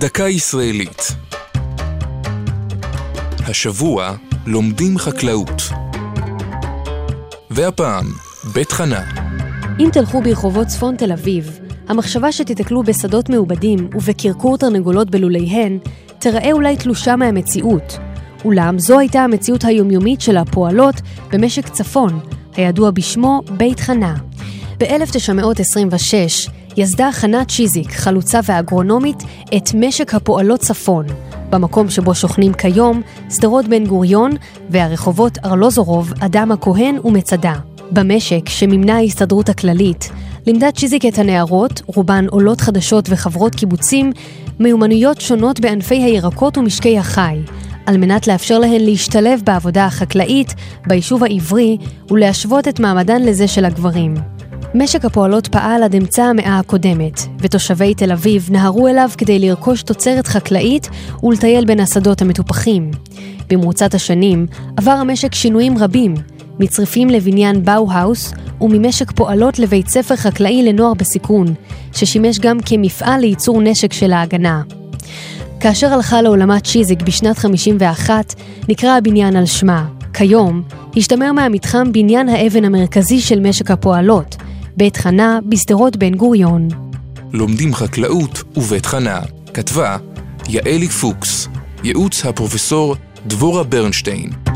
דקה ישראלית. השבוע לומדים חקלאות. והפעם, בית חנה. אם תלכו ברחובות צפון תל אביב, המחשבה שתיתקלו בשדות מעובדים ובקרקור תרנגולות בלוליהן, תראה אולי תלושה מהמציאות. אולם זו הייתה המציאות היומיומית של הפועלות במשק צפון, הידוע בשמו בית חנה. ב-1926 יסדה חנה צ'יזיק, חלוצה ואגרונומית, את משק הפועלות צפון, במקום שבו שוכנים כיום שדרות בן גוריון והרחובות ארלוזורוב, אדם הכהן ומצדה. במשק, שמימנה ההסתדרות הכללית, לימדה צ'יזיק את הנערות, רובן עולות חדשות וחברות קיבוצים, מיומנויות שונות בענפי הירקות ומשקי החי, על מנת לאפשר להן להשתלב בעבודה החקלאית, ביישוב העברי, ולהשוות את מעמדן לזה של הגברים. משק הפועלות פעל עד אמצע המאה הקודמת, ותושבי תל אביב נהרו אליו כדי לרכוש תוצרת חקלאית ולטייל בין השדות המטופחים. במרוצת השנים עבר המשק שינויים רבים, מצריפים לבניין באו-האוס וממשק פועלות לבית ספר חקלאי לנוער בסיכון, ששימש גם כמפעל לייצור נשק של ההגנה. כאשר הלכה לעולמה צ'יזיק בשנת 51, נקרא הבניין על שמה. כיום, השתמר מהמתחם בניין האבן המרכזי של משק הפועלות, בית חנה בשדרות בן גוריון. לומדים חקלאות ובית חנה. כתבה יעלי פוקס. ייעוץ הפרופסור דבורה ברנשטיין.